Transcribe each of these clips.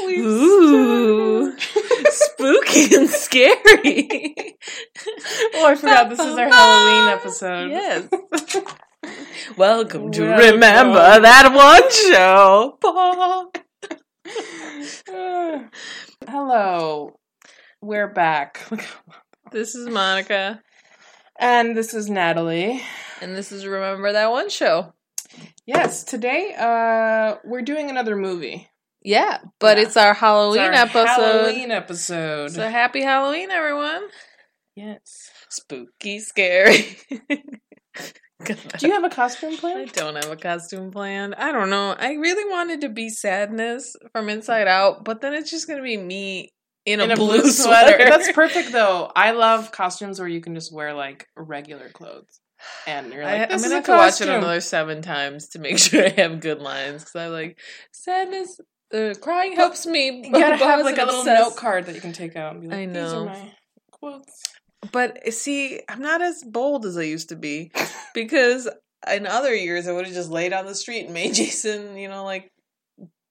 Ooh, spooky and scary. Oh, I forgot this is our Halloween episode. Yes. Welcome to Welcome. Remember That One Show. Uh, hello. We're back. This is Monica, And this is Natalie. and this is Remember That One Show. Yes, today uh we're doing another movie. Yeah, but Yeah. it's our It's Halloween our episode. Halloween episode. So happy Halloween, everyone. yes. Spooky, scary. Do you have a costume plan? I don't have a costume plan. I don't know. I really wanted to be sadness from Inside Out, but then it's just gonna be me in a, blue, sweater. That's perfect though. I love costumes where you can just wear like regular clothes. And you're like, I, I'm gonna have to watch it another seven times to make sure I have good lines because I like sadness. Uh, crying helps me. You gotta have like a little says- note card that you can take out and be like, I these know. are my quotes. But see, I'm not as bold as I used to be because in other years I would have just laid on the street and made Jason, you know, like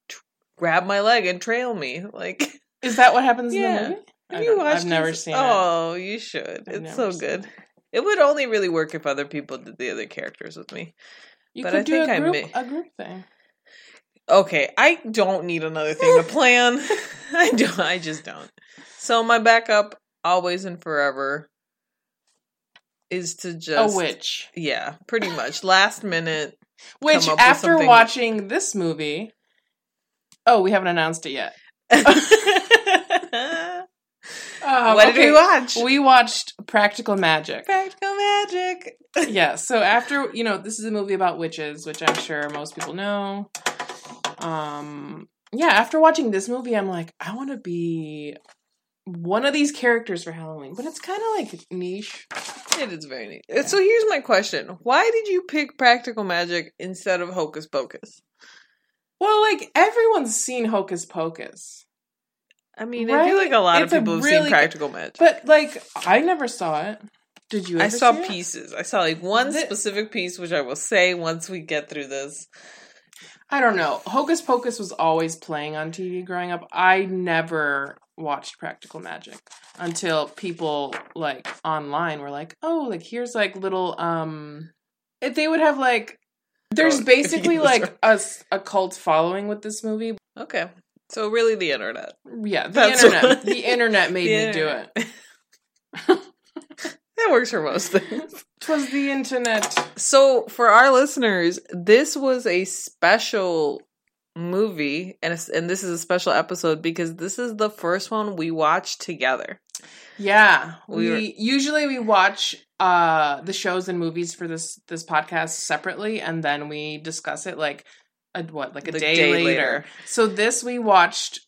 t- grab my leg and trail me. Like, Is that what happens Yeah. in the movie? have you watched? I've never this? seen it. Oh, you should. I've it's so good. it. It would only really work if other people did the other characters with me. You But could I do think a I group, may- a group thing. Okay, I don't need another thing to plan. I don't. I just don't. So my backup, always and forever, is to just a witch. Yeah, pretty much. Last minute. Which, after watching this movie, oh, we haven't announced it yet. Um, what did okay, we watch? We watched Practical Magic. Practical Magic. yeah, so after you know, this is a movie about witches, which I'm sure most people know. Um, yeah, after watching this movie, I'm like, I want to be one of these characters for Halloween, but it's kind of like niche. It is very neat. So here's my question: Why did you pick Practical Magic instead of Hocus Pocus? Well, like everyone's seen Hocus Pocus, I mean, I feel like a lot It's of people have really seen Practical Magic. but like I never saw it. Did you? I saw see it? pieces. I saw like one specific piece, which I will say once we get through this. I don't know. Hocus Pocus was always playing on TV growing up. I never watched Practical Magic until people like online were like, "Oh, like here's like little um if they would have like there's Oh, basically like a cult following with this movie. Okay, so really the internet. Yeah, the That's internet. what- the internet made The me do it. That works for most things. Twas the internet. So, for our listeners, this was a special movie, and and this is a special episode because this is the first one we watched together. Yeah, We we, were- usually we watch uh the shows and movies for this this podcast separately, and then we discuss it like a what like a day, day later. later. So this we watched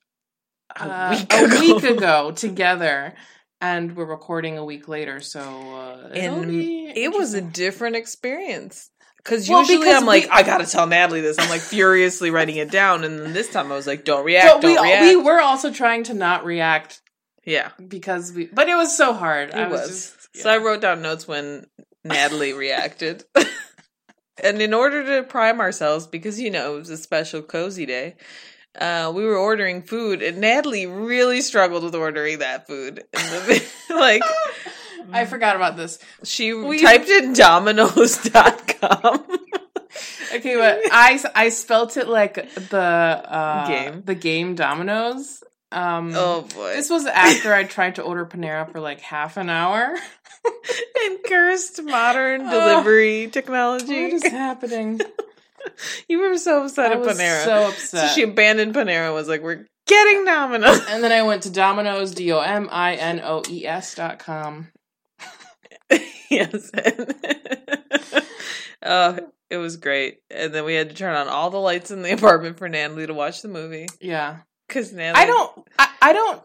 A uh, week a week ago together, and we're recording a week later. So uh, And It was a different experience. Because Well, usually because I'm like, we- I gotta tell Natalie this. I'm like furiously writing it down, and then this time I was like, don't react, But don't we react. we were also trying to not react yeah, because we, but it was so hard. it I was. was. just- So I wrote down notes when Natalie reacted. and in order to prime ourselves, because you know it was a special cozy day, uh, we were ordering food, and Natalie really struggled with ordering that food. The, like I forgot about this. she We- typed in Domino's.com. Okay, but I I spelt it like the uh, Game. the game Dominoes. Um, oh boy! this was after I tried to order Panera for like half an hour. and cursed modern Oh. delivery technology. What is happening? you were so upset I at Panera. so So upset. she abandoned Panera was like, We're getting Domino's. and then I went to Domino's D O M I N O E S dot com. yes. oh, it was great. And then we had to turn on all the lights in the apartment for Natalie to watch the movie. Yeah, Because Natalie. I don't. I, I don't.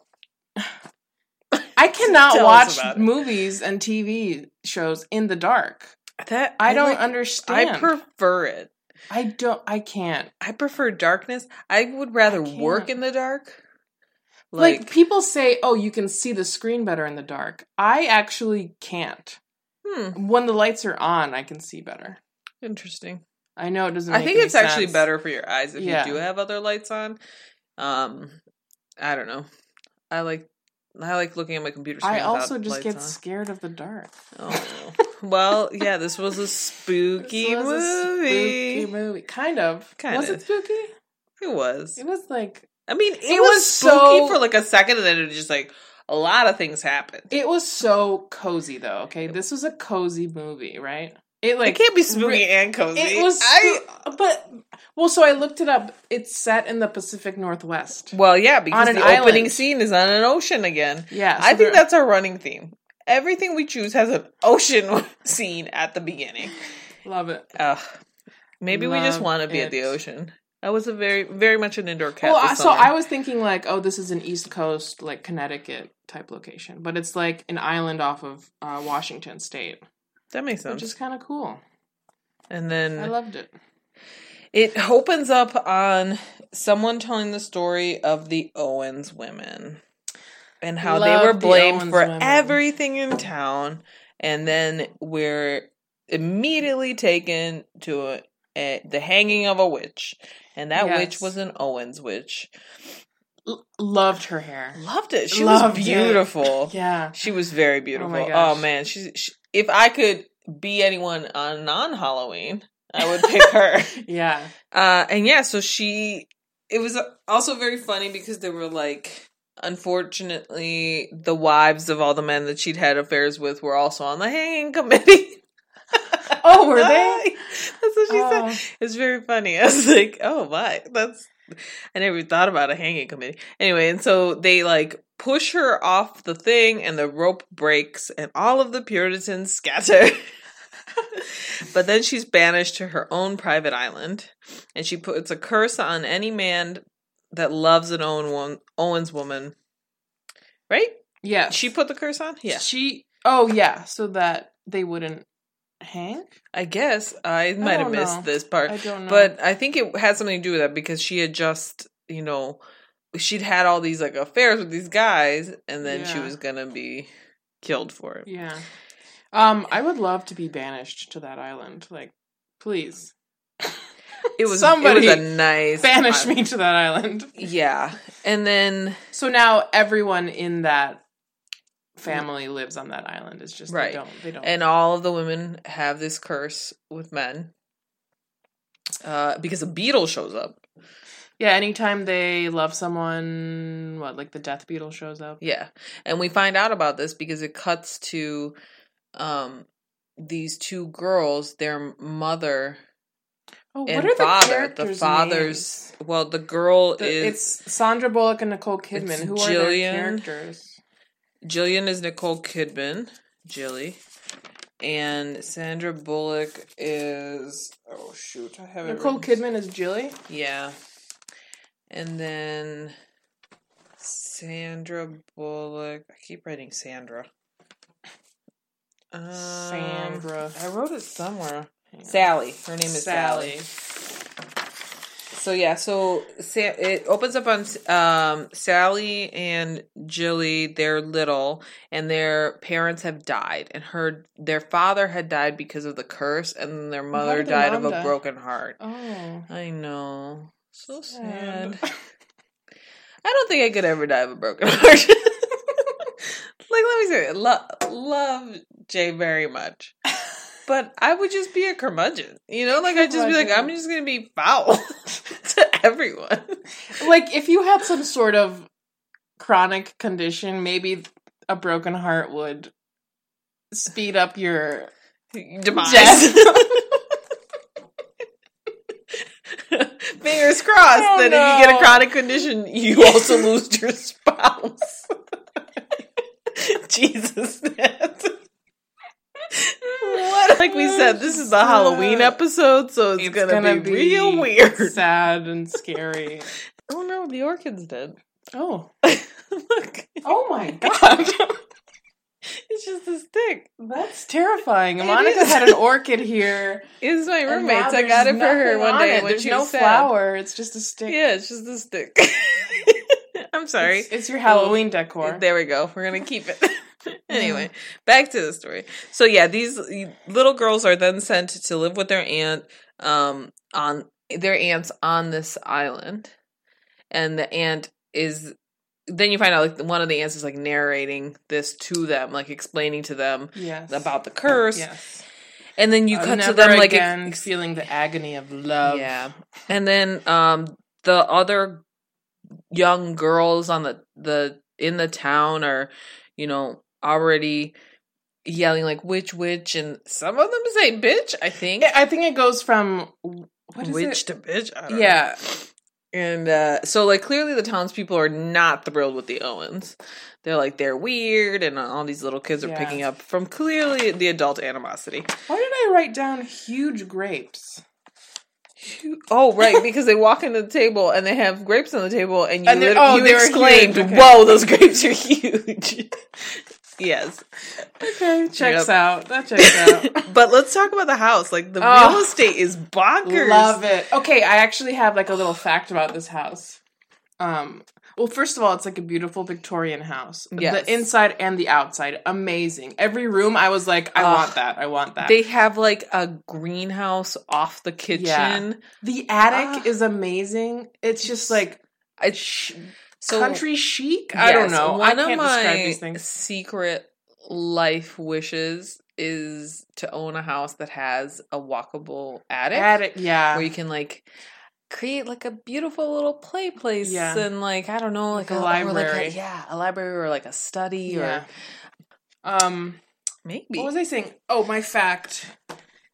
I cannot watch movies and TV shows in the dark. That I don't like- understand. I prefer it. I don't. I can't. I prefer darkness. I would rather I work in the dark. Like, people say, "Oh, you can see the screen better in the dark." I actually can't. hmm, When the lights are on, I can see better. interesting. I know it doesn't. I think it's actually better for your eyes if Yeah. you do have other lights on. Um, I don't know. I like I like looking at my computer screen. I also just get on. scared of the dark. Oh. well, yeah, this was a spooky was a movie. spooky movie. Kind of. Kinda. Was it spooky? It was. It was like I mean, it, It was, was spooky so- for like a second, and then it was just like a lot of things happened. it was so cozy though. Okay, this was a cozy movie, right? It like it can't be spooky re- and cozy. It was, I, but well, so I looked it up. It's set in the Pacific Northwest. well, yeah, because the an opening scene is on an ocean again. Yeah, so I think that's our running theme. Everything we choose has an ocean scene at the beginning. love it. Ugh. Maybe we just want to be at the ocean. I was a very, very much an indoor cat. Well, so. I was thinking like, oh, this is an East Coast, like Connecticut type location, but it's like an island off of uh, Washington State, that makes sense. which is kind of cool. and then I loved it. It opens up on someone telling the story of the Owens women and how they were blamed Owens for women. everything in town, and then we're immediately taken to a, a, the hanging of a witch, and that witch was an Owens witch. L- loved her hair. Loved it. She Loved was it. beautiful. Yeah, She was very oh beautiful. my Oh, man, she's she, if I could be anyone on non Halloween, I would pick her. yeah. Uh, and yeah, so she. It was also very funny because they were like, unfortunately, the wives of all the men that she'd had affairs with were also on the hanging committee. Oh, were they? That's what she Oh. said. It's very funny. I was like, oh my, that's. I never thought about a hanging committee. Anyway, and so they like push her off the thing, and the rope breaks, and all of the Puritans scatter. but then she's banished to her own private island, and she puts a curse on any man that loves an Owen one, Owens woman. Right? Yeah, She put the curse on. Yeah, She. Oh yeah, so that they wouldn't hang. I guess I might have missed know. this part. I don't know. But I think it had something to do with that because she had just, you know, she'd had all these like affairs with these guys, and then she was gonna be killed for it. yeah, um, I would love to be banished to that island. Like, please It was Somebody it was a nice banish me to that island. Yeah, and then So now everyone in that family lives on that island. It's just Right. they don't. They don't. and all of the women have this curse with men. Uh, because a beetle shows up. yeah, anytime they love someone, what like the death beetle shows up. Yeah. And we find out about this because it cuts to um these two girls, their mother Oh, and what are the father. The father's well, the girl? The- is it's Sandra Bullock and Nicole Kidman. Who are Jillian. their characters? Jillian is Nicole Kidman, Jilly. And Sandra Bullock is oh shoot, I have it Nicole written- Kidman is Jilly. Yeah. And then Sandra Bullock. I keep writing Sandra. Um, Sandra. I wrote it somewhere. Sally. Her name is Sally. So yeah, so it opens up on um, Sally and Jilly. They're little, and their parents have died, and her their father had died because of the curse, and their mother died of a broken heart. Oh, I know, so sad. sad. I don't think I could ever die of a broken heart. Let me say, love love Jay very much. But I would just be a curmudgeon, you know. Like I'd just be like, I'm just gonna be foul to everyone. like if you had some sort of chronic condition, maybe a broken heart would speed up your Demise. Fingers crossed Oh, that if you get a chronic condition, you also lose your spouse. Jesus, Nat. What? Like we said, this is a Halloween episode, so it's, gonna, be, real weird. sad and scary. Oh no, the orchid's dead. Oh, Look, oh my god, it's just a stick. that's terrifying. It Monica is. had an orchid here. It's my roommate's. I got it for her one day it. when There's no sad. flower. It's just a stick. Yeah, it's just a stick. I'm sorry. It's, it's your Halloween decor. There we go. We're gonna keep it. anyway, back to the story. So yeah, these little girls are then sent to live with their aunt um on their aunt's on this island. And the aunt is then you find out like one of the aunts is like narrating this to them, like explaining to them Yes. about the curse, Yes. and then you Uh, cut to them like again ex- feeling the agony of love. yeah, and then um the other young girls on the the in the town are you know already yelling like witch witch and some of them say bitch i think I think it goes from what is witch it? to bitch I don't know. Yeah. and uh so like clearly the townspeople are not thrilled with the owens they're like they're weird and all these little kids are Yeah. picking up from clearly the adult animosity Why did I write down huge grapes? Oh, right, because they walk into the table and they have grapes on the table, and you, And they're- lit- oh, you exclaimed, okay. "Whoa, those grapes are huge!" yes, Okay, checks Yep. out. That checks out. but let's talk about the house. Like the Oh. real estate is bonkers. Love it. Okay, I actually have like a little fact about this house. Um, well, first of all, it's like a beautiful Victorian house. Yes. The inside and the outside, amazing. Every room, I was like, I Ugh. want that. I want that. They have like a greenhouse off the kitchen. the attic Ah. is amazing. It's just like It's so country chic. I don't know. One I of can't describe my these things. secret life wishes is to own a house that has a walkable attic. Attic, yeah. where you can like create like a beautiful little play place Yeah. and like I don't know like Like a or like library. yeah, a library or like a study yeah. or Um, maybe. what was I saying? Oh, my fact.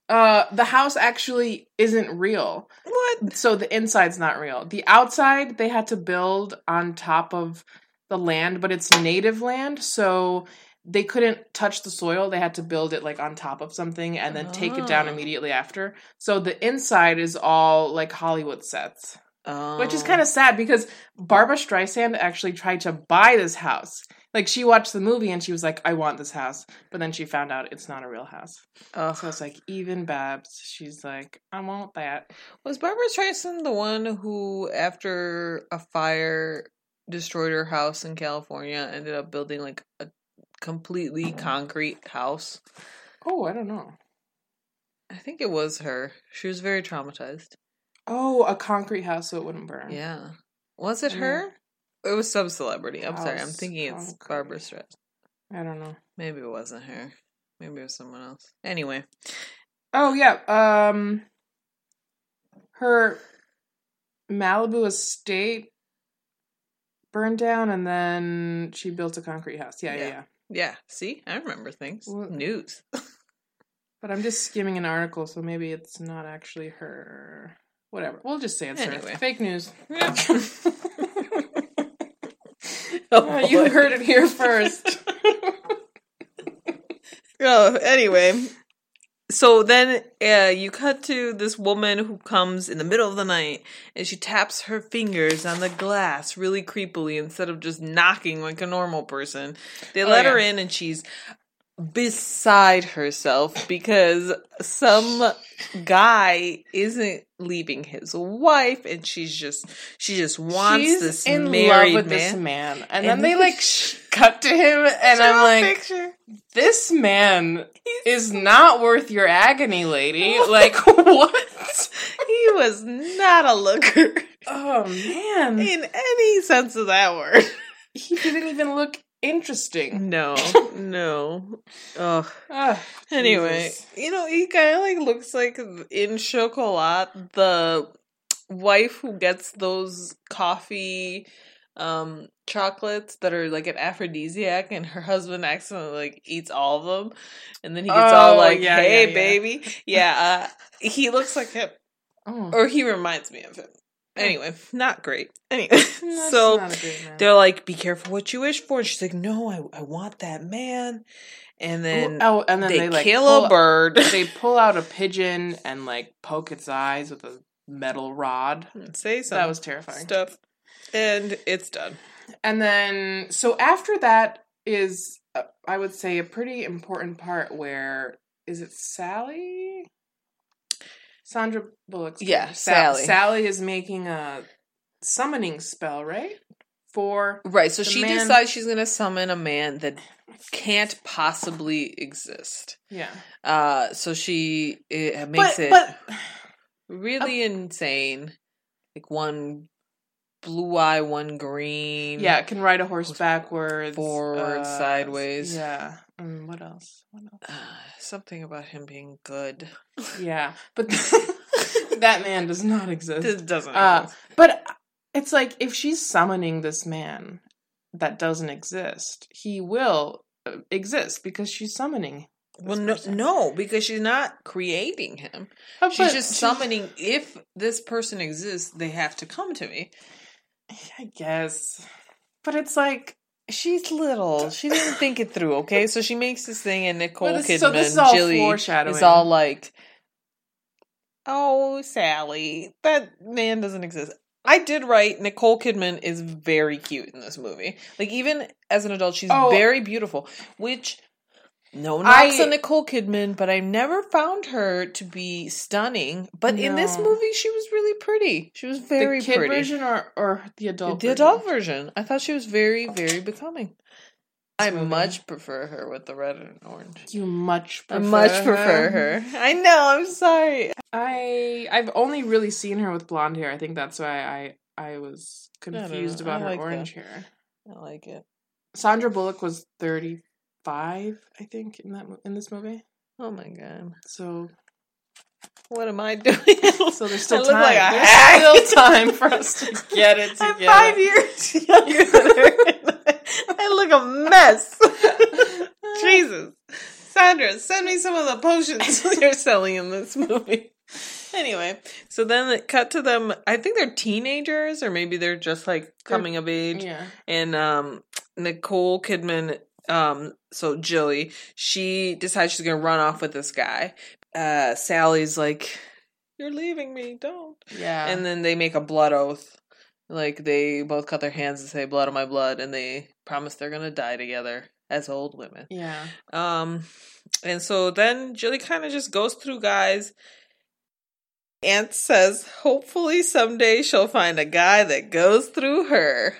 Uh, the house actually isn't real. What? So the inside's not real. The outside they had to build on top of the land, but it's native land, so they couldn't touch the soil. They had to build it like on top of something and then take it down Oh. immediately after. So the inside is all like Hollywood sets, which is Oh. kind of sad because Barbra Streisand actually tried to buy this house. Like she watched the movie and she was like, "I want this house," but then she found out it's not a real house. Ugh. So it's like even Babs, she's like, "I want that." was Barbra Streisand the one who, after a fire destroyed her house in California, ended up building like a completely concrete house? Oh, I don't know. I think it was her. She was very traumatized. Oh, a concrete house so it wouldn't burn. Yeah. Was it her? It was some celebrity. I'm sorry. I'm House thinking it's concrete. Barbra Streisand. I don't know. Maybe it wasn't her. Maybe it was someone else. Anyway, Oh yeah. Um her Malibu estate burned down and then she built a concrete house. Yeah, yeah, Yeah. yeah. Yeah. See, I remember things. What- News. But I'm just skimming an article, so maybe it's not actually her. Whatever. We'll just say it's Anyway. her. Fake news. oh, Uh, you heard it here first. Oh, anyway. So then uh, you cut to this woman who comes in the middle of the night and she taps her fingers on the glass really creepily instead of just knocking like a normal person. They Oh, let her in and she's beside herself because some guy isn't leaving his wife and she's just she just wants She's this in married love with man. this man, and, And then they like sh- cut to him, and I'm like, picture. this man is not worth your agony, lady. Like what? he was not a looker. Oh man, in any sense of that word. he didn't even look interesting. No, no. Ugh. Ugh, Anyway, Jesus. you know, he kind of like looks like in Chocolat, the wife who gets those coffee um chocolates that are like an aphrodisiac and her husband accidentally like eats all of them and then he gets all Oh, like yeah, hey yeah, yeah. baby yeah uh he looks like him Oh, or he reminds me of him anyway not great anyway so they're like, "Be careful what you wish for." And she's like, "No, I, I want that man." And then oh, and then they, they, like kill pull, a bird. They pull out a pigeon and like poke its eyes with a metal rod. Say some That was terrifying. stuff, and it's done. And then, so after that is, uh, I would say, a pretty important part where is it Sally? Sandra Bullock's Yeah. Sally. Sally is making a summoning spell, right? For Right. So she man- decides she's gonna summon a man that can't possibly exist. yeah, Uh, so she it makes but it but really insane. Like one blue eye, one green. Yeah, can ride a horse backwards, Forward, sideways. Yeah. Um, what else? What else? Uh, something about him being good. Yeah, but that man does not exist. This doesn't. Uh, exist. But it's like if she's summoning this man that doesn't exist, he will uh, exist because she's summoning. well, no, person. no, because she's not creating him. Oh, She's just she- summoning. If this person exists, they have to come to me. I guess, but it's like She's little. She didn't think it through. Okay, so she makes this thing, and Nicole Well, Kidman, so this is all Jilly is all like, "Oh, Sally, that man doesn't exist." I did write Nicole Kidman is very cute in this movie. Like even as an adult, she's Oh. very beautiful. Which no knocks I- on Nicole Kidman, but I never found her to be stunning. But in this movie, she was really pretty. She was very the kid pretty. version or or the adult. The version? adult version. I thought she was very, very becoming. I movie. much prefer her with the red and orange. You much. I Prefer much prefer her. I know. I'm sorry. I I've only really seen her with blonde hair. I think that's why I I was confused I about her like orange hair. I like it. Sandra Bullock was thirty five, I think, in that in this movie. Oh my god. So What am I doing? so there's still look time. like there's still time for us to get it I'm together. five years younger. I look a mess. Jesus. Sandra, send me some of the potions you're selling in this movie. Anyway, so then it cut to them. I think they're teenagers, or maybe they're just like coming of age. Yeah. And um, Nicole Kidman, um, so Jilly, she decides she's gonna run off with this guy. Uh, Sally's like, "You're leaving me, don't." Yeah. And then they make a blood oath. Like they both cut their hands and say blood on my blood and they promise they're gonna die together as old women. yeah. Um and so then Jilly kind of just goes through guys. Aunt says, hopefully someday she'll find a guy that goes through her.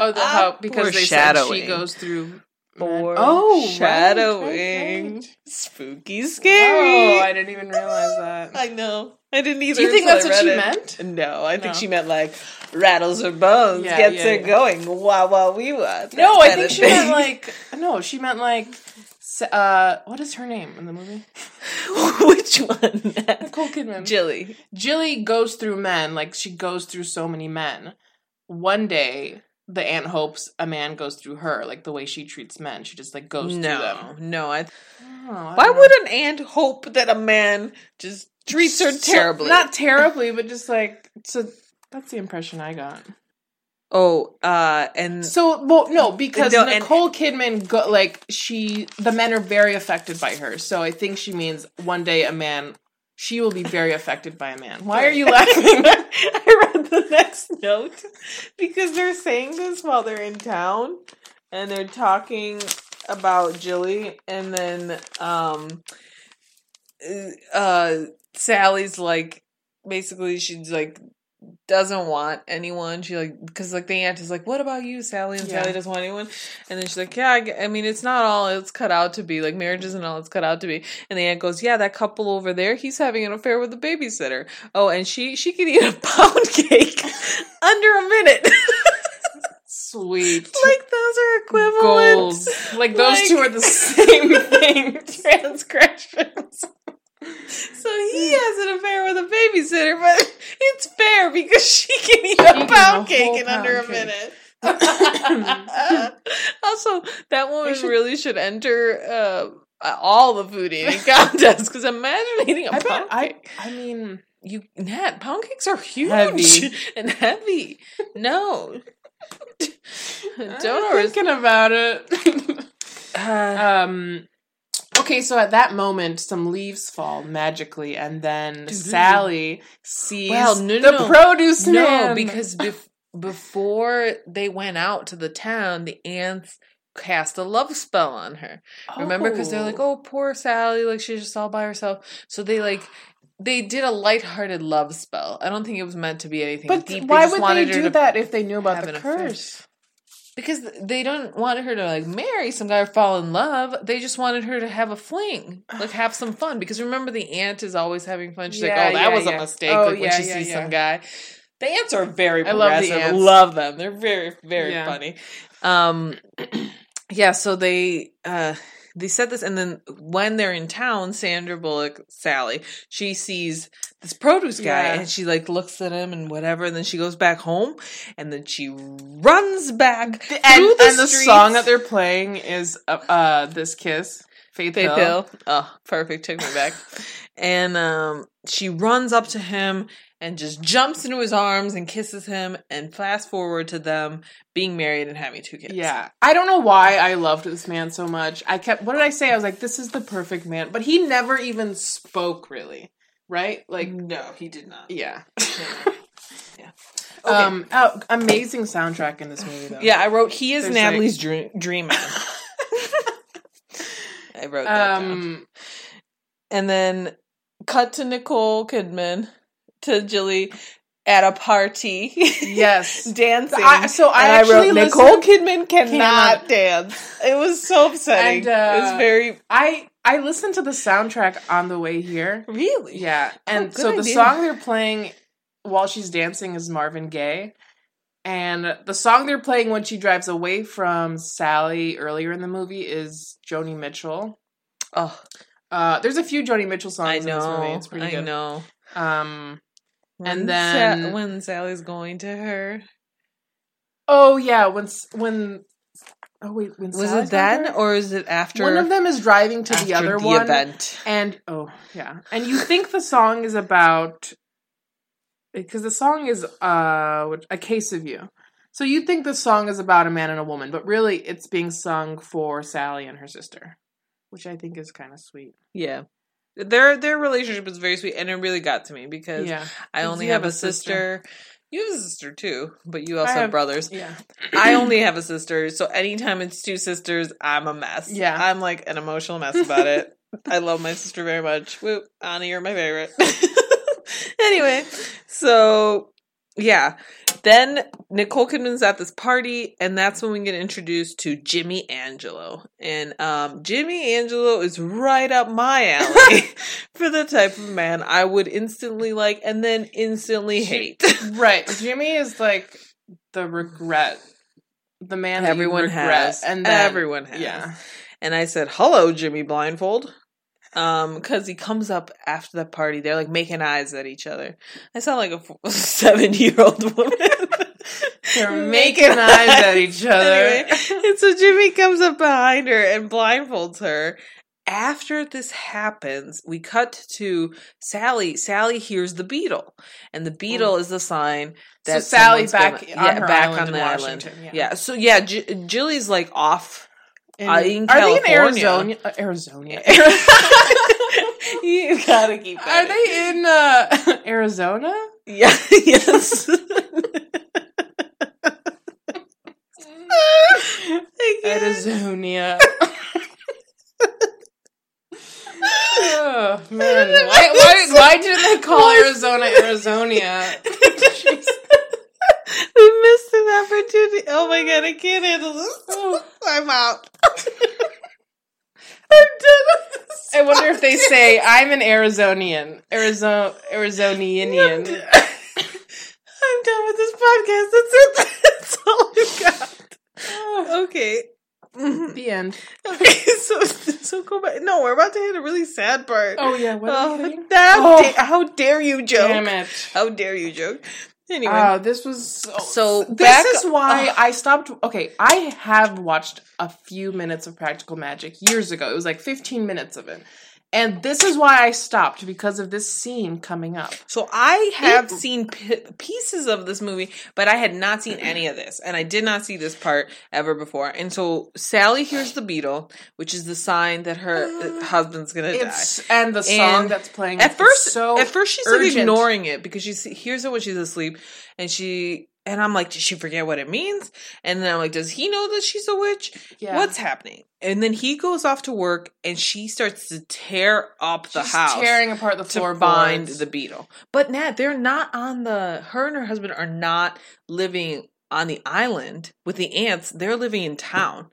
Oh, the how because they said she goes through For Oh, shadowing. right, right. Spooky scary. Oh, I didn't even realize that. I know. I didn't either. Do you think that's what she read meant? No, I think No. she meant like rattles her bones, Yeah, gets yeah, her yeah. going. Wah wah wee wah. No, I think of she meant like no, she meant like uh what is her name in the movie? which one? Nicole Kidman. Jilly. Jilly goes through men like she goes through so many men. One day the aunt hopes a man goes through her, like the way she treats men. She just like goes through them. no. I. Oh, I Why know. would an aunt hope that a man just treats her So- terribly? not terribly, but just like so. That's the impression I got. oh, uh, and So, well, no, because No, and- Nicole Kidman, go, like she, the men are very affected by her. So I think she means one day a man, she will be very affected by a man. Why are you laughing? I read the next note because they're saying this while they're in town and they're talking about Jilly and then um uh Sally's like basically she's like doesn't want anyone she like because like the aunt is like what about you sally and Yeah. sally doesn't want anyone and then she's like yeah I mean it's not all it's cut out to be like marriage isn't all it's cut out to be and the aunt goes yeah that couple over there he's having an affair with the babysitter oh and she she can eat a pound cake under a minute Sweet. like those are equivalent Goals. Like those two are the same thing. transgressions. So he has an affair with a babysitter, but it's fair because she can eat a pound eat a cake in under a minute. also, that woman should- really should enter uh, all the food eating contests because imagine eating a I pound bet. I. cake. I mean, You Nat, pound cakes are huge Heavy. and heavy. No, I'm don't over. thinking about it. Uh, Um. Okay, so at that moment, some leaves fall magically, and then Doo-doo. Sally sees Well, no, the no, no. produce no, man. because bef- before they went out to the town, the aunts cast a love spell on her. Remember, because they're like, oh. "Oh, poor Sally, like she's just all by herself." So they like. They did a lighthearted love spell. I don't think it was meant to be anything but deep. why would they do that if they knew about the an affair. Because they don't want her to like marry some guy or fall in love. They just wanted her to have a fling, like have some fun. Because remember, the aunt is always having fun. She's Yeah, like, "Oh, that yeah, was yeah. a mistake." Oh, like when she sees some guy. The aunts are very I love the progressive. Love them. They're very very funny. Um, yeah. So they uh they said this, and then when they're in town, Sandra Bullock, Sally, she sees this produce guy, Yeah. and she like looks at him and whatever, and then she goes back home, and then she runs back through and, the and the song that they're playing is uh, uh this kiss faith, Faith hill. Hill. Oh, perfect. Took me back. and um, she runs up to him and just jumps into his arms and kisses him. And fast forward to them being married and having two kids. yeah i don't know why i loved this man so much i kept what did i say i was like this is the perfect man but he never even spoke really right like no, he did not. yeah Yeah. um oh, amazing soundtrack in this movie though Yeah, I wrote he is There's, Natalie's dream, dream man. I wrote that down. um And then cut to Nicole Kidman to Jilly at a party. yes dancing. I- so I and actually wrote Nicole listened- Kidman cannot, Cannot. dance. It was so upsetting. And, uh, it was very i i listened to the soundtrack on the way here really Yeah, and good so the song they're playing while she's dancing is Marvin Gaye, and the song they're playing when she drives away from Sally earlier in the movie is Joni Mitchell. Oh, Uh, there's a few Joni Mitchell songs I in this movie. know. It's pretty I good. I know. Um, When And then- Sa- when Sally's going to her, oh yeah, when when oh wait, when was Sally's it then her? or is it after? one of them is driving to the other the one, event? and oh yeah, and you think the song is about because the song is uh a case of you. So you think the song is about a man and a woman, but really it's being sung for Sally and her sister, which I think is kind of sweet. Yeah. Their their relationship is very sweet, and it really got to me because Yeah, I only have, have a sister. sister. You have a sister too, but you also have, have- brothers. yeah. I only have a sister, so anytime it's two sisters, I'm a mess. Yeah. I'm like an emotional mess about it. I love my sister very much. Woo, Annie, you're my favorite. anyway, so yeah. Then Nicole Kidman's at this party, and that's when we get introduced to Jimmy Angelo. And um, Jimmy Angelo is right up my alley for the type of man I would instantly like and then instantly hate. right. Jimmy is like the regret, the man that Everyone has. and then, Everyone has. yeah. And I said, "Hello, Jimmy Blindfold," um, because he comes up after the party. They're like making eyes at each other. I sound like a seven-year-old woman. They're making eyes at each other. Anyway, and so Jimmy comes up behind her and blindfolds her. After this happens, we cut to Sally. Sally hears the beetle, and the beetle is the sign So that Sally back gonna- on her back on in the island. Washington. Yeah. So yeah, J- Jilly's like off In- Uh, in are they in Arizona? Uh, Arizona. you gotta keep that. Are they in uh, Arizona? Yeah. Yes. Arizona. oh man, why, why, why did they call Arizona Arizona? we missed an opportunity. Oh my god, I can't handle this. Oh. I'm out. I'm done. I wonder if they say I'm an Arizonian, Arizona, Arizonian. I'm done with this podcast. That's it. That's all I've got. Oh. Okay. Mhm. The end. Okay, so so go back. No, we're about to hit a really sad part. Oh yeah, what are you Oh, how, da- how dare you joke? Damn it. How dare you joke? Anyway, Oh, this was so. So, this back- is why Ugh. I stopped. Okay, I have watched a few minutes of Practical Magic years ago. It was like 15 minutes of it. And this is why I stopped because of this scene coming up. so I have It- seen p- pieces of this movie, but I had not seen any of this, and I did not see this part ever before. And so Sally hears the beetle, which is the sign that her uh, husband's gonna die. And the song And that's playing at first so at first she's like ignoring it because she hears it when she's asleep and she and i'm like did she forget what it means and then i'm like does he know that she's a witch Yeah. what's happening and then he goes off to work and she starts to tear up the She's house tearing apart the to floorboards. find the beetle but nat they're not on the her and her husband are not living on the island with the aunts they're living in town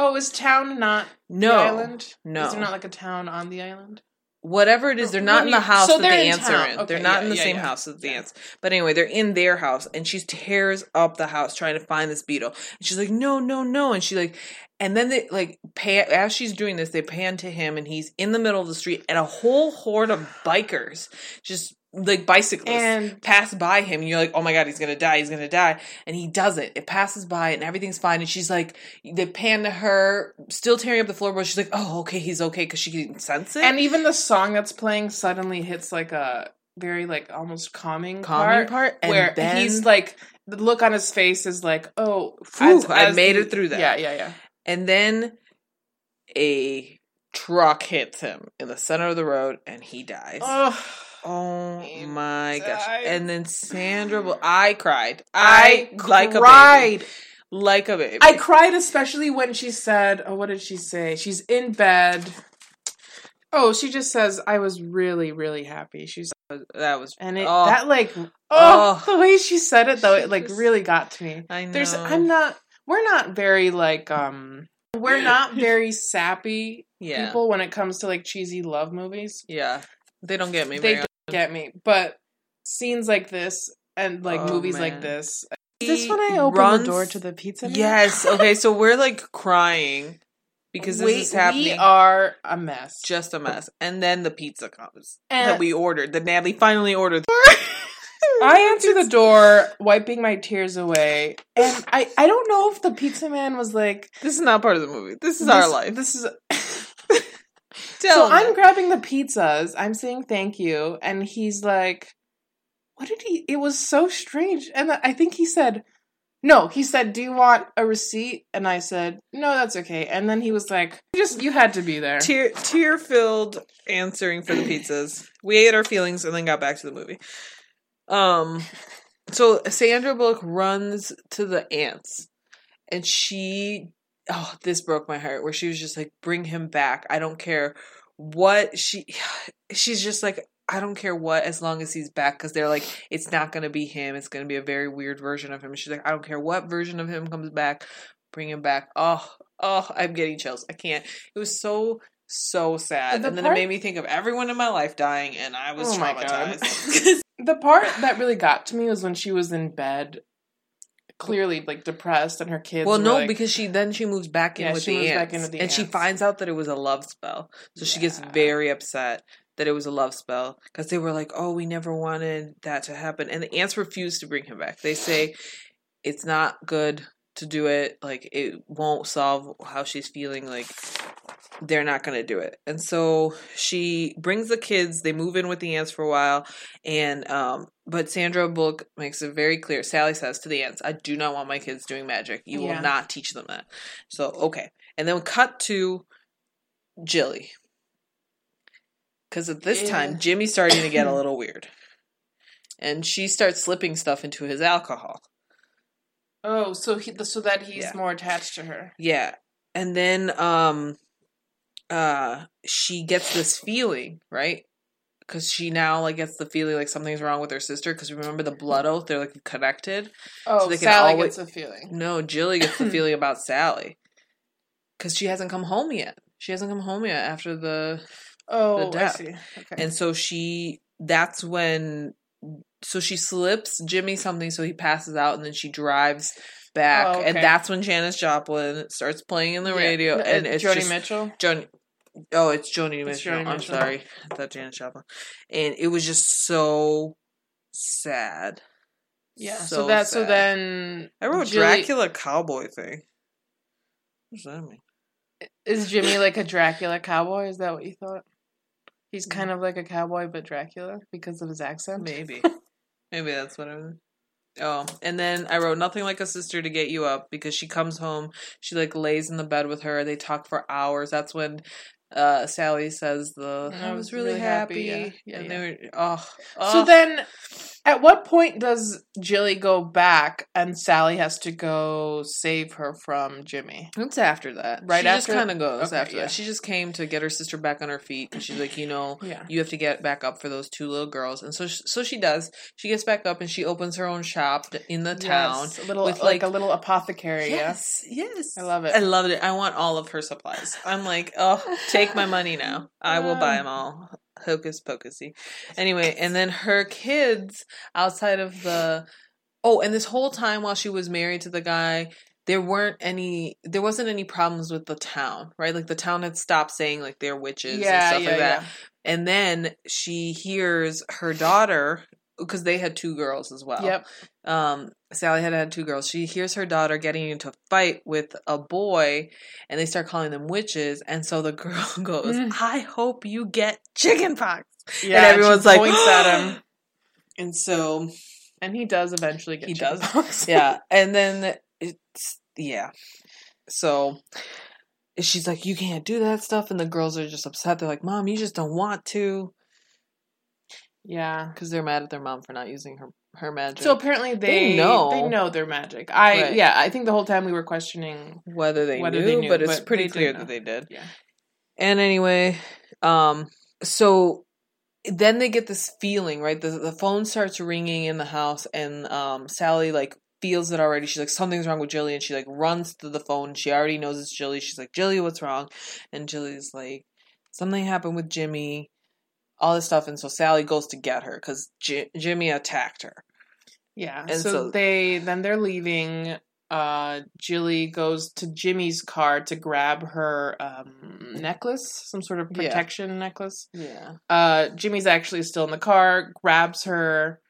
Oh, is town not no the island? no. Is there not like a town on the island? Whatever it is, they're not in the house so that the they're in aunts are town. in. Okay, they're not yeah, in the yeah, same yeah. house as the aunts. But anyway, they're in their house, and she tears up the house trying to find this beetle. And she's like, "No, no, no!" And she like, and then they like pan as she's doing this, they pan to him, and he's in the middle of the street, and a whole horde of bikers just like bicyclists And pass by him and you're like, oh my god, he's gonna die, he's gonna die. And he doesn't. It passes by and everything's fine. And she's like, they pan to her, still tearing up the floorboard. She's like, oh, okay, he's okay because she can sense it. and even the song that's playing suddenly hits like a very like almost calming, calming part, part, and where then he's like the look on his face is like, oh, Phew, I made it through that. Yeah, yeah, yeah. And then a truck hits him in the center of the road and he dies. Oh, Oh He my gosh. And then Sandra, I cried. I, I like a baby. cried. Like a baby. I cried especially when she said, "Oh, what did she say?" She's in bed. Oh, she just says, "I was really, really happy." She's that was and it Oh. that like oh, Oh. the way she said it though it like just- really got to me. I know. There's I'm not we're not very like um we're not very sappy yeah. people when it comes to like cheesy love movies. Yeah. They don't get me They don't get me, but scenes like this and like Oh, movies man. like this. Is this when I open runs- the door to the pizza? man? Yes. Okay, so we're like crying because this we, is happening. We are a mess. just a mess. And then the pizza comes And- that we ordered. That Natalie finally ordered. I answer the door, wiping my tears away, and I I don't know if the pizza man was like This is not part of the movie. This is our life. This is so him I'm grabbing the pizzas. I'm saying thank you, and he's like, "What did he?" It was so strange, and I think he said, "No." He said, "Do you want a receipt?" And I said, "No, that's okay." And then he was like, "Just you had to be there." tear tear filled answering for the pizzas. We ate our feelings and then got back to the movie. Um so Sandra Bullock runs to the aunts and she oh this broke my heart where she was just like bring him back. I don't care what she she's just like I don't care what as long as he's back because they're like it's not going to be him it's going to be a very weird version of him. She's like I don't care what version of him comes back bring him back. Oh oh I'm getting chills. I can't. It was so so sad. The and then part- it made me think of everyone in my life dying and I was Oh traumatized. The part that really got to me was when she was in bed, clearly like depressed, and her kids. well, no, like- because she then she moves back in Yeah, with she the moves aunts, the and she finds out that it was a love spell. So she gets very upset that it was a love spell because they were like, "Oh, we never wanted that to happen," and the aunts refuse to bring him back. They say it's not good to do it. Like it won't solve how she's feeling. Like they're not going to do it. And so she brings the kids, they move in with the aunts for a while and um but Sandra Bullock makes it very clear. Sally says to the aunts, "I do not want my kids doing magic. You Yeah. will not teach them that." So, okay. And then we cut to Jilly. Cuz at this Yeah. time Jimmy's starting to get a little weird. And she starts slipping stuff into his alcohol. Oh, so he so that he's Yeah. more attached to her. Yeah. And then um uh she gets this feeling, right? Cuz she now like gets the feeling like something's wrong with her sister cuz remember the blood oath, they're like connected. Oh, so they can Sally always- gets the feeling. No, Jilly gets the feeling about Sally. Cuz she hasn't come home yet. She hasn't come home yet after the Oh, I death. Okay. and so she that's when so she slips Jimmy something so he passes out and then she drives back Oh, and that's when Janis Joplin starts playing in the Yeah. radio Uh, and it's Joni just Mitchell. Joan. Oh, it's Joni It's Mitchell. Joni I'm Mitchell. sorry, I thought Janis Joplin, and it was just so sad. Yeah. So, that so then I wrote Jilly- Dracula cowboy thing. What does that mean? Is Jimmy like a Dracula cowboy? Is that what you thought? He's Mm. kind of like a cowboy, but Dracula because of his accent. Maybe, maybe that's what I was. Oh, and then I wrote nothing like a sister to get you up because she comes home. She like lays in the bed with her. They talk for hours. That's when uh Sally says the I was really, happy. yeah. Yeah, and yeah. they were oh, So oh. then, at what point does Jilly go back and Sally has to go save her from Jimmy? It's after that. Right she after? just kind of goes Okay, after yeah. that. She just came to get her sister back on her feet because she's like, you know, Yeah. you have to get back up for those two little girls, and so sh- so she does. She gets back up and she opens her own shop in the town. Yes, a little with, like, like- a little apothecary. Yes, yes, I love it. I loved it. I want all of her supplies. I'm like, oh, take my money now. I will buy them all. Hocus pocusy. Anyway, and then her kids outside of the oh, and this whole time while she was married to the guy, there weren't any there wasn't any problems with the town, right? Like the town had stopped saying like they're witches and stuff like that. And then she hears her daughter because they had two girls as well. Yep. Um, Sally had had two girls. She hears her daughter getting into a fight with a boy, and they start calling them witches. And so the girl goes, Mm. "I hope you get chicken pox." Yeah, and everyone's like, points at him, And so, and he does eventually get. He chicken does. pox. yeah, and then it's yeah. So she's like, "You can't do that stuff," and the girls are just upset. They're like, "Mom, you just don't want to," yeah. because they're mad at their mom for not using her her magic. So apparently they, They know. they know their magic. I Right. yeah, I think the whole time we were questioning. whether they whether knew, they knew, but it's but pretty clear that they did. Yeah. And anyway, um, so then they get this feeling, right? The the phone starts ringing in the house, and um, Sally like feels it already. She's like, something's wrong with Jilly, and she like runs to the phone. She already knows it's Jilly. She's like, Jilly, what's wrong? And Jilly's like, something happened with Jimmy. All this stuff, and so Sally goes to get her because J- Jimmy attacked her. Yeah. And so, so- they then they're leaving. Uh, Jilly goes to Jimmy's car to grab her um, necklace, some sort of Yeah. protection necklace. Yeah, Uh, Jimmy's actually still in the car, grabs her.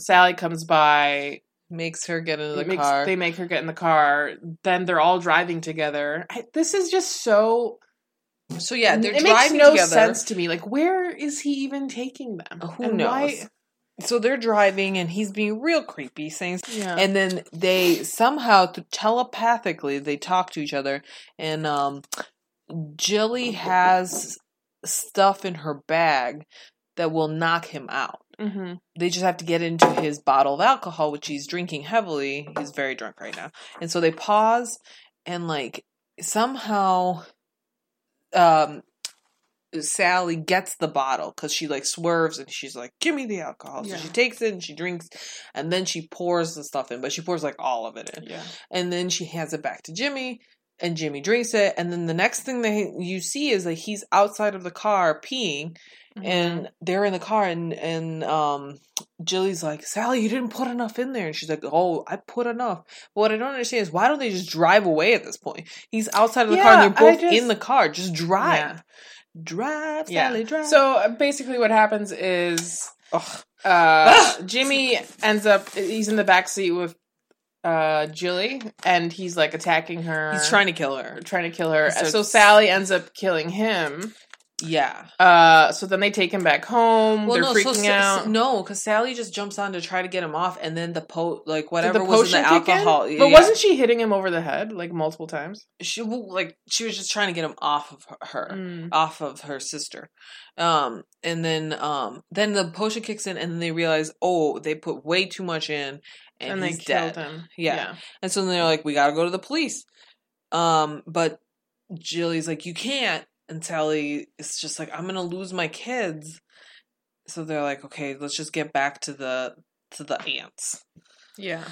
Sally comes by. makes her get into the makes- car. They make her get in the car. Then they're all driving together. I, this is just so. so yeah, they're it makes no together. sense to me. Like, where is he even taking them? Who And knows? why- So they're driving, and he's being real creepy, saying Yeah. and then they somehow telepathically they talk to each other and um jilly has stuff in her bag that will knock him out. Hmm they just have to get into his bottle of alcohol which he's drinking heavily. He's very drunk right now. And so they pause and like somehow um Sally gets the bottle because she like swerves and she's like, "Give me the alcohol." So Yeah. she takes it and she drinks, and then she pours the stuff in, but she pours like all of it in, Yeah. and then she hands it back to Jimmy, and Jimmy drinks it, and then the next thing that you see is that he's outside of the car peeing, Mm-hmm. and they're in the car, and and um, Jilly's like, "Sally, you didn't put enough in there," and she's like, "Oh, I put enough." But what I don't understand is why don't they just drive away at this point? He's outside of the car, and they're both just- in the car. Just drive. Yeah. Drive, Yeah. Sally, drive. So uh, basically, what happens is Ugh. uh, Jimmy ends up he's in the back seat with uh, Jilly, and he's like attacking her. he's trying to kill her. trying to kill her. So So, Sally ends up killing him. Yeah. Uh, so then they take him back home. They're no, freaking so, so- out. no, because Sally just jumps on to try to get him off, and then the po like whatever the was in the kick in? alcohol. But yeah. wasn't she hitting him over the head like multiple times? she like she was just trying to get him off of her, her Mm. off of her sister, um, and then um, then the potion kicks in, and then they realize oh they put way too much in, and, And, they killed dead. him. Yeah. And so then they're like, we got to go to the police. Um, but Jilly's like, you can't. And Sally is just like, I'm going to lose my kids. So they're like, okay, let's just get back to the to the aunts. Yeah.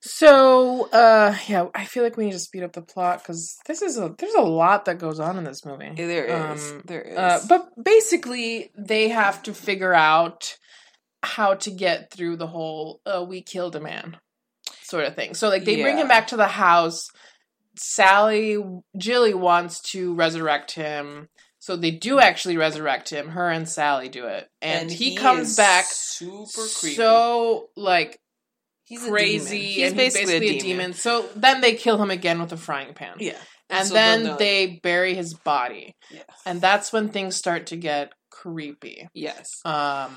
So, uh, yeah, I feel like we need to speed up the plot because this is a there's a lot that goes on in this movie. There is. Um, there is. Uh, but basically, they have to figure out how to get through the whole uh, "we killed a man" sort of thing. So, like, they bring him back to the house. Sally, Jilly wants to resurrect him. So they do actually resurrect him. Her and Sally do it, and, he, comes back super creepy. so like he's a crazy, demon. He's and basically, he's basically a demon. So then they kill him again with a frying pan, Yeah. and So then they bury his body, Yeah. and that's when things start to get creepy. Yes. Um,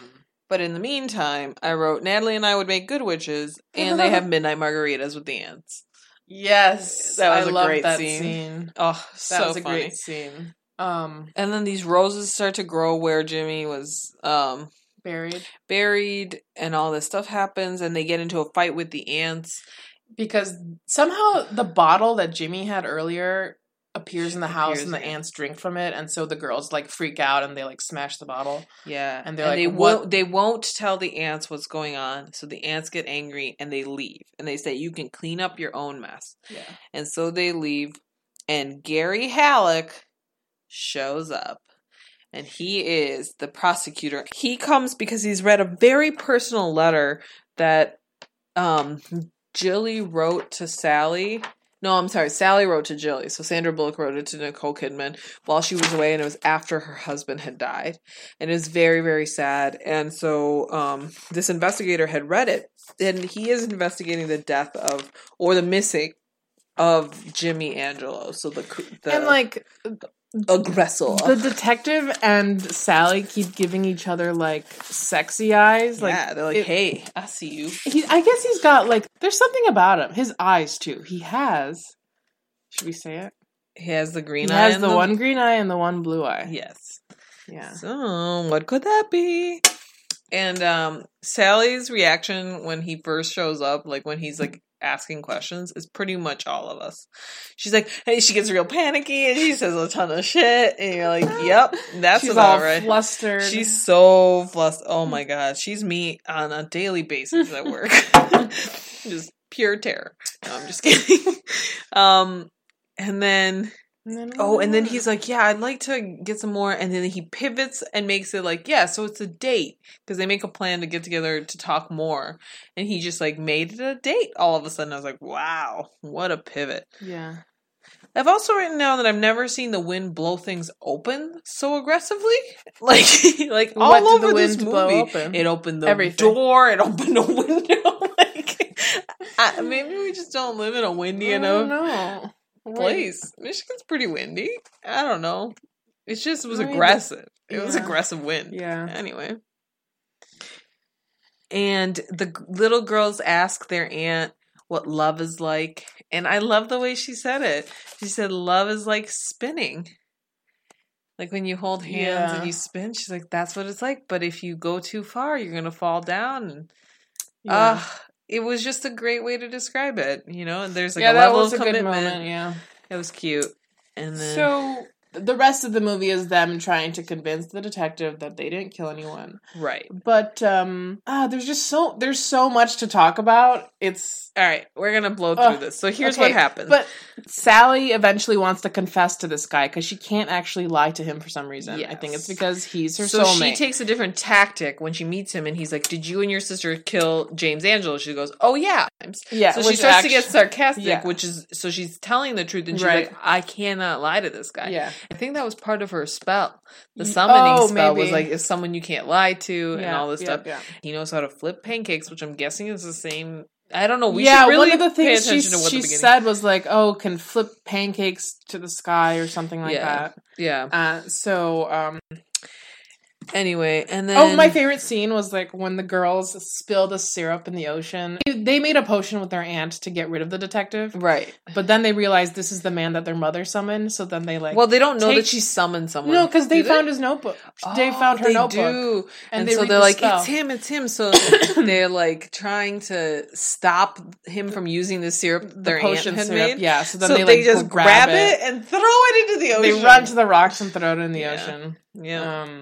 But in the meantime, I wrote Natalie and I would make good witches, and they have midnight margaritas with the aunts. yes, That was I a love great that scene. scene. Oh, That so was a funny. great scene. Um, And then these roses start to grow where Jimmy was um buried buried and all this stuff happens and they get into a fight with the aunts. because somehow the bottle that Jimmy had earlier appears in the house, Appears and the aunts drink from it, and so the girls like freak out and they like smash the bottle. Yeah. And they're like, they "What-" won't they won't tell the aunts what's going on. So the aunts get angry and they leave. And they say you can clean up your own mess. Yeah. And so they leave and Gary Hallet shows up. and he is the prosecutor. He comes because he's read a very personal letter that um Jilly wrote to Sally. No, I'm sorry. Sally wrote to Jilly. So Sandra Bullock wrote it to Nicole Kidman while she was away, and it was after her husband had died. And it was very, very sad. And so um, this investigator had read it, and he is investigating the death of, or the missing of Jimmy Angelo. So the, the and like aggressor. the detective and Sally keep giving each other like sexy eyes. Like yeah, they're like, it- "Hey, I see you." he, I guess he's got like there's something about him. His eyes too. He has. Should we say it? He has the green He eye. has and the, one green eye and the one blue eye. Yes. Yeah. So what could that be? And um Sally's reaction when he first shows up, like when he's like asking questions, is pretty much all of us. She's like, hey, she gets real panicky and she says a ton of shit, and you're like, Yep, that's She's about all right. flustered. She's so flustered. Oh my god, she's me on a daily basis at work. just pure terror. No, I'm just kidding. Um, and then And oh, and then he's like, "Yeah, I'd like to get some more." And then he pivots and makes it like, "Yeah, so it's a date because they make a plan to get together to talk more." And he just like made it a date all of a sudden. I was like, "Wow, what a pivot!" yeah. I've also written down that I've never seen the wind blow things open so aggressively. Like, like all What over the this wind blow movie. open? It opened the Everything. door. It opened a window. like, I, maybe we just don't live in a windy I enough know. Place. Michigan's pretty windy. I don't know. It just was I mean, aggressive. It was aggressive wind. Yeah. Anyway. And the little girls ask their aunt what love is like. And I love the way she said it. She said, Love is like spinning. Like when you hold hands Yeah. and you spin, she's like, That's what it's like. But if you go too far, you're going to fall down. And Yeah. uh, it was just a great way to describe it, you know? And there's like yeah, a level of commitment. moment. Yeah. It was cute. And then So the rest of the movie is them trying to convince the detective that they didn't kill anyone. right. But um ah there's just so there's so much to talk about. It's All right, we're gonna blow through Ugh, this. So here's okay, what happens. But Sally eventually wants to confess to this guy because she can't actually lie to him for some reason. I think it's because he's her so soulmate. she takes a different tactic when she meets him, and he's like, "Did you and your sister kill James Angelo?" She goes, "Oh yeah." yeah, So she starts to get sarcastic, yeah. which is so she's telling the truth, and she's Right. like, "I cannot lie to this guy." Yeah. I think that was part of her spell. The summoning oh, spell was like, "Is someone you can't lie to," and all this yeah, stuff. yeah. He knows how to flip pancakes, which I'm guessing is the same. I don't know. We yeah, should really one of the things she, attention to what she said was like, "Oh, can flip pancakes to the sky or something like Yeah. yeah. Uh, so, um, Anyway, and then oh, my favorite scene was like when the girls spill the syrup in the ocean. They made a potion with their aunt to get rid of the detective, right. but then they realized this is the man that their mother summoned. So then they like, Well, they don't know take- that she summoned someone. no, because they found his notebook. they Oh, found her they notebook, do. and, And, they so they're the like, spell. it's him, it's him. So they're like trying to stop him from using the syrup the their potion aunt had syrup. made. Yeah, so then so they, they, like, just go grab, it. and throw it into the ocean. They run to the rocks and throw it in the Yeah. ocean. yeah. Um,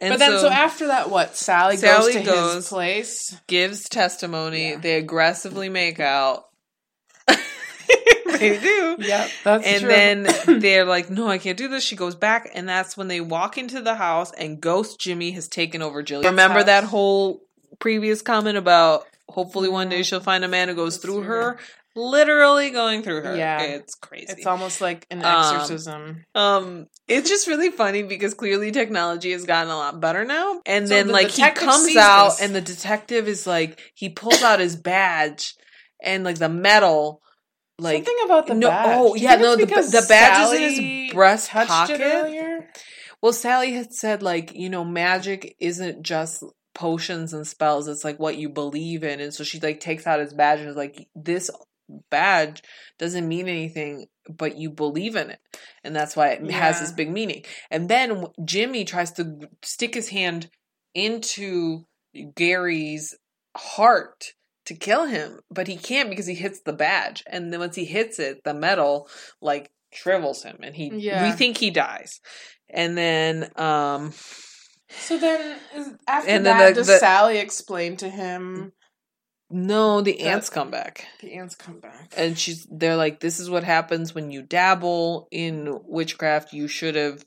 And but then, so, after that, what? Sally, Sally goes to goes- his place. gives testimony. Yeah. They aggressively make out. they do. Yep, that's true. and true. then they're like, "No, I can't do this." She goes back, and that's when they walk into the house, and Ghost Jimmy has taken over Gillian. Remember house. that whole previous comment about hopefully one day she'll find a man who goes through through her, literally going through her. Yeah. it's crazy. it's almost like an Um, exorcism. Um, it's just really funny because clearly technology has gotten a lot better now. And So then the like he comes out this. and the detective is like he pulls out his badge and like the metal like Something about the no- badge. oh, yeah, no, the- the badge is in his breast pocket. Well Sally had said like, you know, magic isn't just potions and spells, it's like what you believe in. And so she like takes out his badge and is like, This badge doesn't mean anything but you believe in it. And that's why it has this big meaning. And then jimmy tries to stick his hand into gary's heart to kill him but he can't because he hits the badge. And then once he hits it the metal like shrivels him and he Yeah. we think he dies. And then um So then, after And then that, the- does the- Sally explain to him no the The- aunts come back the aunts come back? and she's they're like this is what happens when you dabble in witchcraft you should have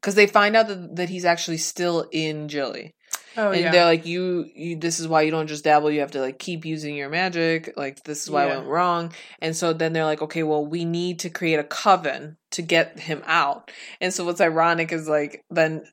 because they find out that, that he's actually still in Jilly. Oh and yeah. they're like, you, you, this is why you don't just dabble. You have to like keep using your magic. Like this is why Yeah. I went wrong. And so then they're like, okay, well, we need to create a coven to get him out. And so what's ironic is like then.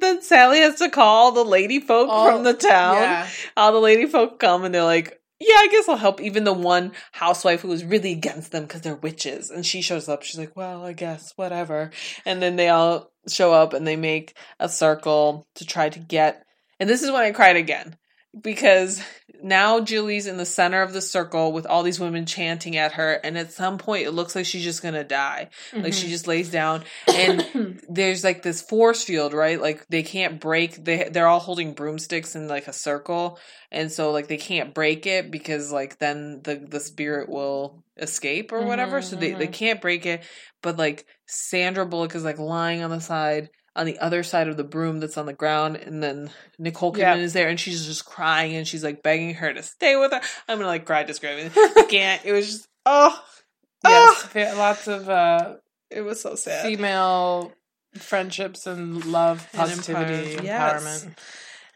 Then Sally has to call the lady folk from oh, the town. yeah. All the lady folk come and they're like, yeah, I guess I'll help. Even the one housewife who was really against them because they're witches. And she shows up. She's like, well, I guess, whatever. And then they all show up and they make a circle to try to get. And this is when I cried again because now Julie's in the center of the circle with all these women chanting at her. And at some point, it looks like she's just to die. Like she just lays down and there's like this force field, right? Like they can't break. They they're all holding broomsticks in like a circle, and so like they can't break it because like then the the spirit will escape or whatever. Mhm, So they they mhm. can't break it. But like Sandra Bullock is like lying on the side on the other side of the broom that's on the ground, and then Nicole Kidman Yeah. is there, and she's just crying, and she's like begging her to stay with her. I'm gonna like cry describing. it. Can't. It was just oh. yes, lots of uh, It was so sad. female friendships and love, And positivity, empower- yes. empowerment.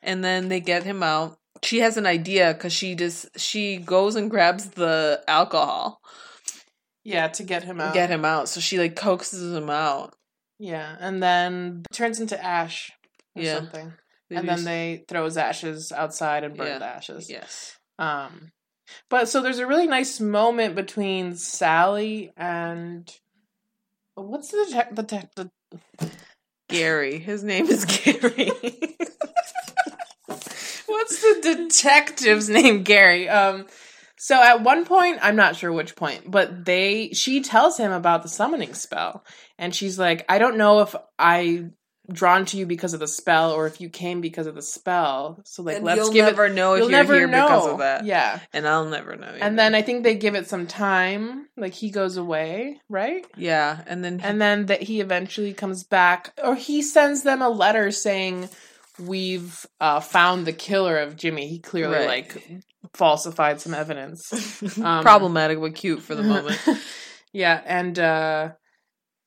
and then they get him out. She has an idea because she just she goes and grabs the alcohol, Yeah, to get him out. get him out. So she like coaxes him out. Yeah, and then turns into ash or Yeah. something. and then they throw his ashes outside and burn Yeah. the ashes. yes, Um, but so there's a really nice moment between Sally and what's the detec- the, the Gary. His name is Gary. what's the detective's name? Gary. Um, so at one point, I'm not sure which point, but they she tells him about the summoning spell, and she's like, I don't know if I drawn to you because of the spell or if you came because of the spell. So like, And let's you'll give never it. know if You'll you're never here know because of that. Yeah. and I'll never know. And then I think they give it some time. Like he goes away, right? yeah, and then And then that he eventually comes back, or he sends them a letter saying, "We've uh, found the killer of Jimmy." He clearly Right. like falsified some evidence. Um, problematic but cute for the moment. yeah, and uh,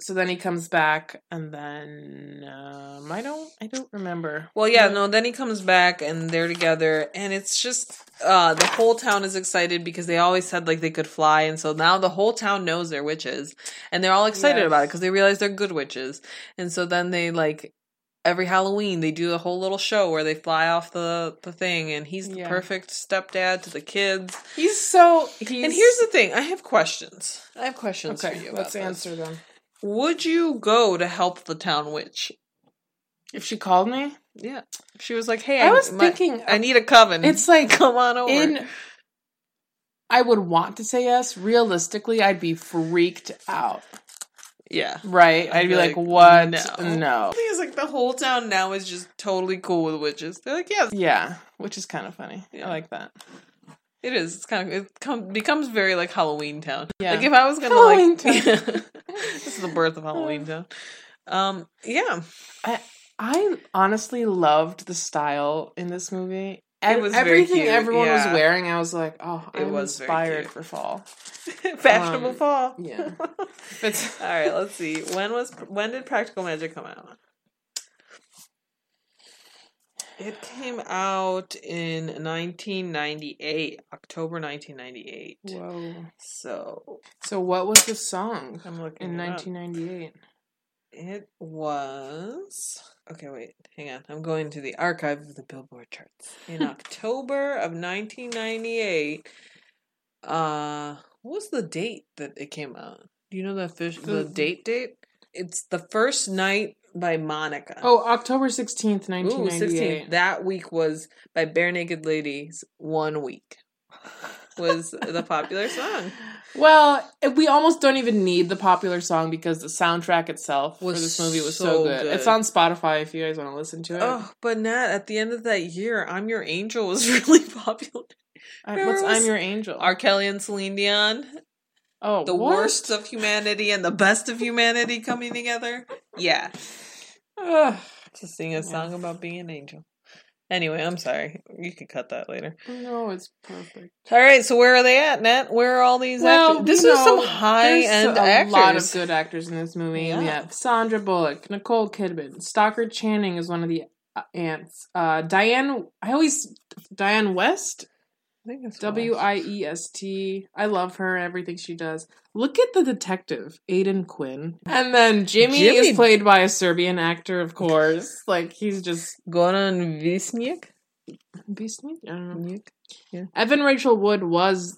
so then he comes back, and then um, I don't, I don't remember. Well, yeah, no, then he comes back and they're together and it's just uh the whole town is excited because they always said like they could fly and so now the whole town knows they're witches and they're all excited Yes. about it because they realize they're good witches. And so then they like every Halloween they do a whole little show where they fly off the the thing and he's the Yeah. perfect stepdad to the kids. He's so. He's, And here's the thing, I have questions. I have questions okay. for you let's this. answer them. Would you go to help the town witch? If she called me, Yeah. She was like, "Hey, I was my- thinking. I need a coven. It's like come on over." in I would want to say yes. Realistically, I'd be freaked out. Yeah. Right? I'd I'd, be be like, like, "What? no." No." The thing is, like, the whole town now is just totally cool with witches. They're like, yes, Yeah, which is kind of funny. Yeah. I like that. it is. It's kind of it com- becomes very like Halloweentown. Yeah. Like if I was gonna Halloween like, town. this is the birth of Halloweentown. Um, yeah, I honestly loved the style in this movie. Ev- was very everything everyone yeah. was wearing. I was like, "Oh, I'm was inspired for fall." fashionable Um, fall. yeah. It's All right, let's see. When was when did Practical Magic come out? It came out in 1998, October 1998. whoa. So So, what was the song I'm looking in it up. 1998? It was okay. Wait, hang on. I'm going to the archive of the Billboard charts in October of 1998. Uh, what was the date that it came out? Do you know the fish, the date? Date? It's the first night by Monica. Oh, October 16th, Ooh, 1998. 16th. That week was by Barenaked Ladies. One week was the popular song. Well, eh, we almost don't even need the popular song because the soundtrack itself Was for this movie was so, so good. good. It's on Spotify if you guys want to listen to it. Oh, but Nat, at the end of that year, I'm Your Angel was really popular. I, what's "I'm Your Angel? R. Kelly and Celine Dion, oh, the what? worst of humanity and the best of humanity coming together. Yeah, Ugh. to sing a song about being an angel. Anyway, I'm sorry. You can cut that later. No, it's perfect. All right, so where are they at, Nat? Where are all these Well, actors? This is some high end there's a actors. lot of good actors in this movie. We have Sandra Bullock, Nicole Kidman, Stockard Channing is one of the uh, aunts. Uh, Dianne, I always Dianne West, I think it's W. I E S T. I love her. Everything she does. Look at the detective, Aidan Quinn, and then Jimmy, Jimmy- is played by a Serbian actor, of course. like he's just Goran Visnjak. beast. I don't know. Njak? Evan Rachel Wood was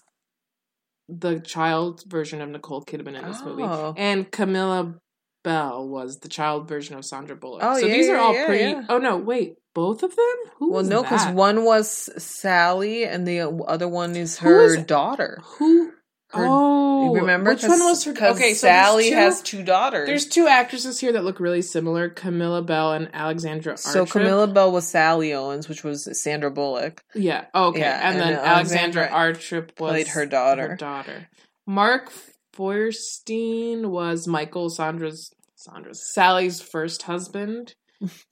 the child version of Nicole Kidman in this movie, Oh. and Camilla Belle was the child version of Sandra Bullock. Oh, so yeah, these are yeah, all yeah, pretty. yeah. Oh no, wait, both of them? Who Well, no, because one was Sally and the other one is her is- daughter. Who? Her- oh, You remember? which one was her? Okay, so Sally two- has two daughters. There's two actresses here that look really similar: Camilla Belle and Alexandra. so Camilla Belle was Sally Owens, which was Sandra Bullock. Yeah. Oh, okay. Yeah, and, and then then Alexandra, Alexandra Artrip was played her daughter. Her daughter. Mark Feuerstein was Michael Sandra's Sandra's Sally's first husband.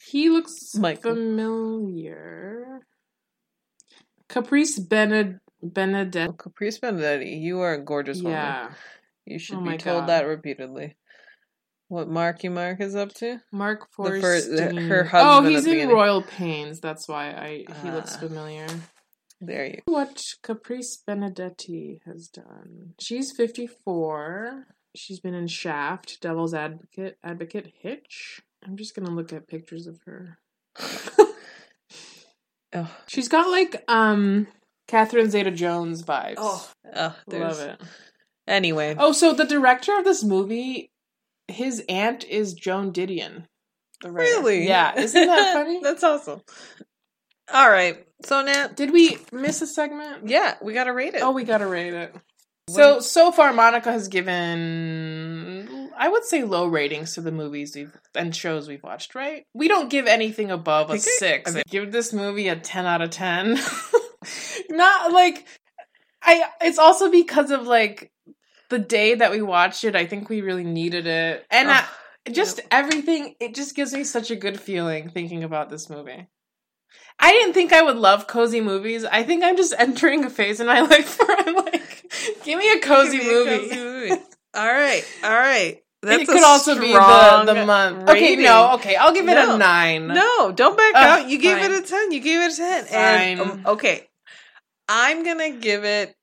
He looks Michael. familiar. Caprice Bened Benedetti. Oh, Caprice Benedetti, you are a gorgeous woman. Yeah. You should Oh be told God. that repeatedly. What Marky Mark is up to? Mark The first- her oh, husband at he's in beginning. Royal Pains. That's why I he looks Ah. familiar. There you what Caprice Benedetti has done. She's 54. She's been in Shaft, Devil's Advocate, Advocate Hitch. I'm just gonna look at pictures of her. Oh, She's got like um Catherine Zeta Jones vibes. oh, oh love it. Anyway, Oh, so the director of this movie, his aunt is Joan Didion. really? Yeah, isn't that funny? That's awesome. All right, so Nat, Did we miss a segment? yeah, we gotta rate it. Oh, we gotta rate it. So so far, Monica has given, I would say, low ratings to the movies we've and shows we've watched. Right? We don't give anything above a I- six. I I give this movie a ten out of ten. Not like I. It's also because of like the day that we watched it. I think we really needed it, and I, Ugh, just everything. It just gives me such a good feeling thinking about this movie. I didn't think I would love cozy movies. I think I'm just entering a phase in my life where I'm like, give me a cozy Give me a cozy movie. all right, all right. That's it could also be the, the month. Okay, no, okay, I'll give it No. a nine. No, don't back Ugh, out. You gave fine. it a 10. You gave it a 10. And um, okay. I'm going to give it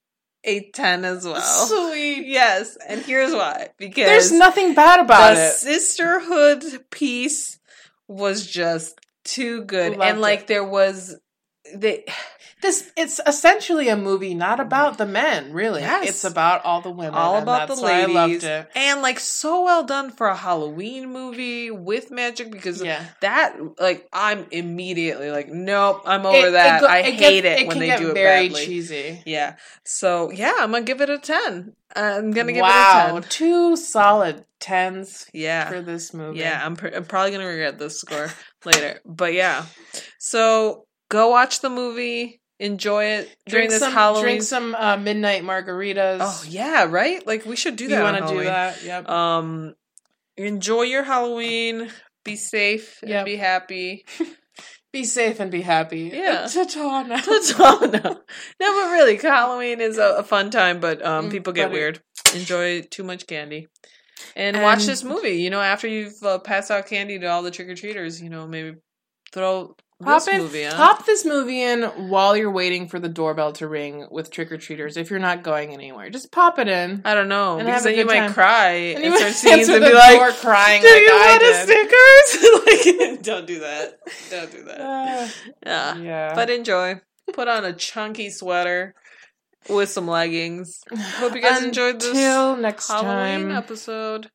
a 10 as well. Sweet. Yes, and here's why. Because There's nothing bad about it. the it. sisterhood piece was just too good. Loved and like it. there was they This it's essentially a movie not about the men, really. Yes. It's about all the women. all and about the ladies. I loved it. And like so well done for a Halloween movie with magic because Yeah. that like I'm immediately like nope, I'm over It- that. go- I gets- hate it, when they do it very badly. cheesy. Yeah. So yeah, I'm gonna give it a ten. I'm gonna give wow, it a ten. two solid tens Yeah. for this movie. Yeah, I'm, pr- I'm probably gonna regret this score later, but yeah. So go watch the movie, enjoy it during drink this some Halloween. drink some uh, midnight margaritas. oh yeah, right? Like we should do you that. want to do that? Yep. Um, enjoy your Halloween. Be safe and Yep. be happy. be safe and be happy. Yeah. Ta-ta now. That's all. No, but really, Halloween is a, a fun time, but um, Mm, people get it- weird. Enjoy too much candy. And, watch And- this movie. You know, after you've uh, passed out candy to all the trick or treaters, you know, maybe throw Pop this in, movie on. pop this movie in while you're waiting for the doorbell to ring with trick or treaters. If you're not going anywhere, just pop it in. I don't know And because then you good might time. cry And and, start answer and be like, crying "Do like you want a did." stickers?" like, don't do that. Don't do that. Uh, Yeah, yeah. but enjoy. Put on a chunky sweater with some leggings. Hope you guys enjoyed this Until next Halloween time. episode.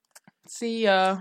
See ya.